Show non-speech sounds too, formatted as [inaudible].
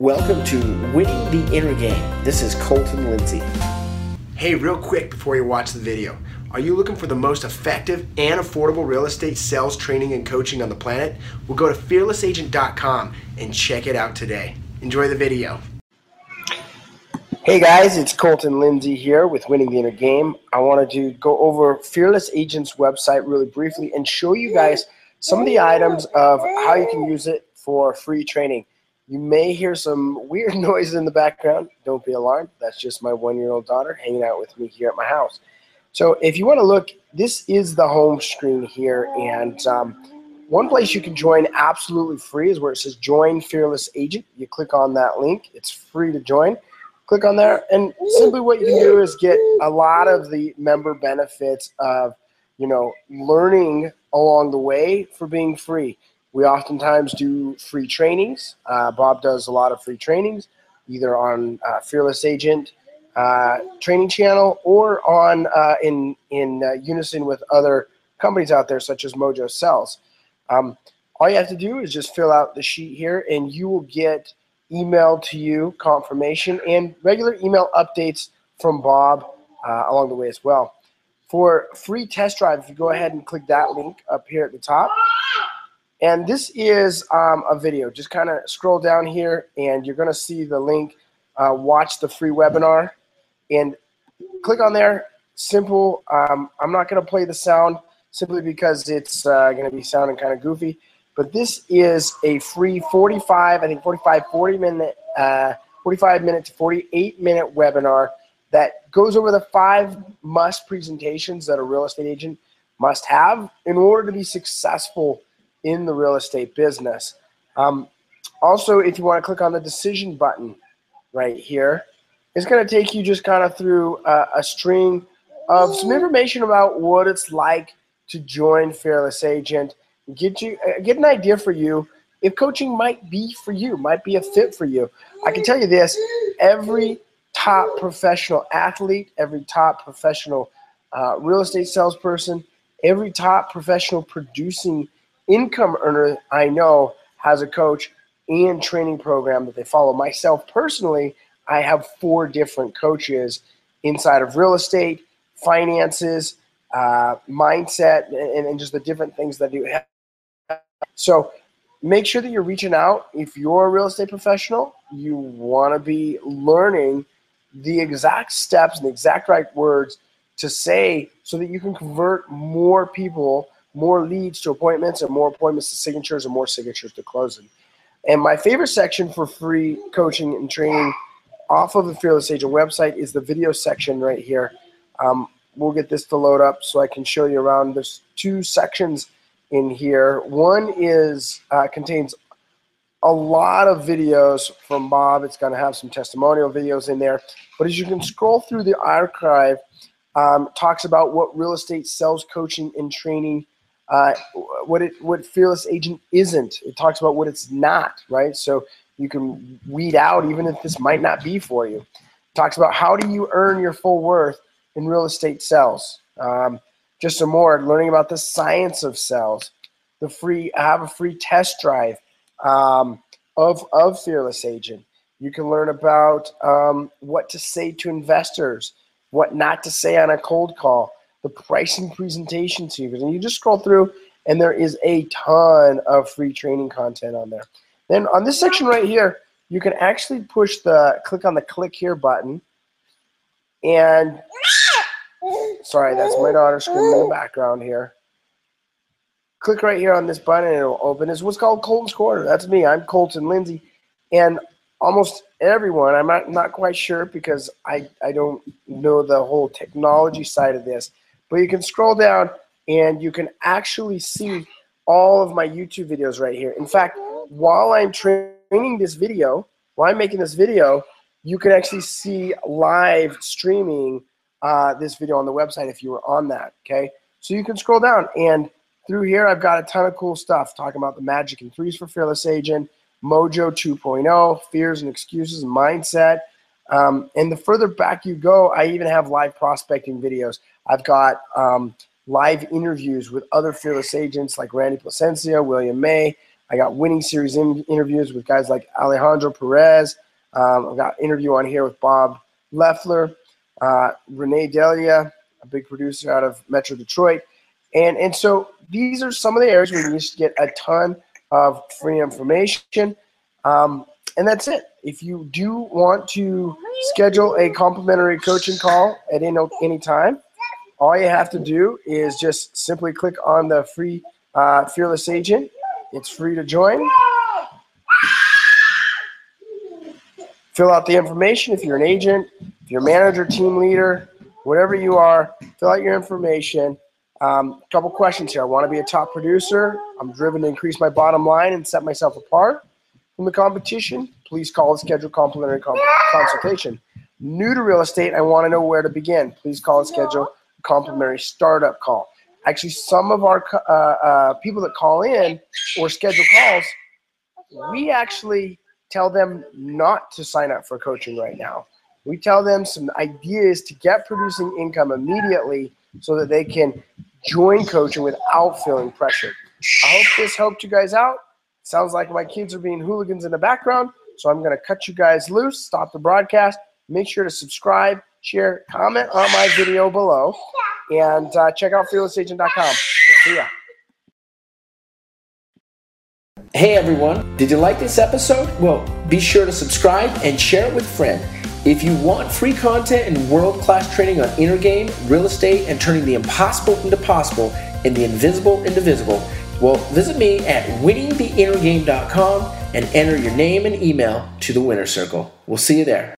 Welcome to Winning the Inner Game. This is Colton Lindsay. Hey, real quick before you watch the video, are you looking for the most effective and affordable real estate sales training and coaching on the planet? Well, go to fearlessagent.com and check it out today. Enjoy the video. Hey guys, it's Colton Lindsay here with Winning the Inner Game. I wanted to go over Fearless Agent's website really briefly and show you guys some of the items of how you can use it for free training. You may hear some weird [laughs] noises in the background. Don't be alarmed. That's just my one year old daughter hanging out with me here at my house. So, if you want to look, this is the home screen here. And um, one place you can join absolutely free is where it says Join Fearless Agent. You click on that link, it's free to join. Click on there, and simply what you can do is get a lot of the member benefits of you know learning along the way for being free. We oftentimes do free trainings. Uh, Bob does a lot of free trainings, either on uh, Fearless Agent uh, training channel or on uh, in in uh, unison with other companies out there, such as Mojo Sells. Um, all you have to do is just fill out the sheet here, and you will get emailed to you confirmation and regular email updates from Bob uh, along the way as well. For free test drive, if you go ahead and click that link up here at the top, and this is um, a video. Just kind of scroll down here and you're going to see the link, uh, watch the free webinar. And click on there. Simple. Um, I'm not going to play the sound simply because it's uh, going to be sounding kind of goofy. But this is a free 45, I think 45, 40 minute, uh, 45 minute to 48 minute webinar that goes over the five must presentations that a real estate agent must have in order to be successful in the real estate business. Um, also, if you want to click on the decision button right here, it's going to take you just kind of through a, a string of some information about what it's like to join Fearless Agent, get you uh, get an idea for you if coaching might be for you, might be a fit for you. I can tell you this: every top professional athlete, every top professional uh, real estate salesperson, every top professional producing income earner I know has a coach and training program that they follow. Myself personally, I have four different coaches inside of real estate, finances, uh, mindset, and, and just the different things that you have. So make sure that you're reaching out. If you're a real estate professional, you want to be learning the exact steps and the exact right words to say so that you can convert more people more leads to appointments and more appointments to signatures and more signatures to closing. And my favorite section for free coaching and training off of the Fearless Agent website is the video section right here. Um, we'll get this to load up so I can show you around. There's two sections in here. One is uh, contains a lot of videos from Bob. It's going to have some testimonial videos in there. But as you can scroll through the archive, um, talks about what real estate sales coaching and training uh, what it what fearless agent isn't. It talks about what it's not, right? So you can weed out even if this might not be for you. It talks about how do you earn your full worth in real estate sales. Um, just some more learning about the science of sales. The free I have a free test drive um, of of fearless agent. You can learn about um, what to say to investors, what not to say on a cold call the pricing presentation series. And you just scroll through, and there is a ton of free training content on there. Then on this section right here, you can actually push the click on the click here button. And sorry, that's my daughter screaming in the background here. Click right here on this button and it'll open. It's what's called Colton's Corner. That's me. I'm Colton Lindsay. And almost everyone, I'm not, not quite sure because I, I don't know the whole technology side of this, but you can scroll down and you can actually see all of my YouTube videos right here. In fact, while I'm training this video, while I'm making this video, you can actually see live streaming uh, this video on the website if you were on that, okay? So you can scroll down and through here, I've got a ton of cool stuff talking about the magic and threes for Fearless Agent, Mojo 2.0, fears and excuses mindset. Um, and the further back you go, I even have live prospecting videos. I've got um, live interviews with other fearless agents like Randy Placencia, William May, I got winning series in- interviews with guys like Alejandro Perez. Um, I've got interview on here with Bob Leffler, uh, Renee Delia, a big producer out of Metro Detroit. And, and so these are some of the areas where you just get a ton of free information. Um, and that's it. If you do want to schedule a complimentary coaching call at any, any time, all you have to do is just simply click on the free uh, Fearless Agent. It's free to join. Fill out the information if you're an agent, if you're a manager, team leader, whatever you are, fill out your information. A um, couple questions here. I want to be a top producer. I'm driven to increase my bottom line and set myself apart from the competition. Please call and schedule complimentary consultation. New to real estate, I want to know where to begin. Please call and schedule complimentary startup call. Actually, some of our uh, uh, people that call in or schedule calls, we actually tell them not to sign up for coaching right now. We tell them some ideas to get producing income immediately so that they can join coaching without feeling pressured. I hope this helped you guys out. Sounds like my kids are being hooligans in the background, so I'm going to cut you guys loose, stop the broadcast. Make sure to subscribe, share, comment on my video below, and uh, check out fearlessagent.com. See ya. Hey everyone, did you like this episode? Well, be sure to subscribe and share it with a friend. If you want free content and world class training on inner game, real estate, and turning the impossible into possible and the invisible into visible, well, visit me at winningtheinnergame.com and enter your name and email to the winner circle. We'll see you there.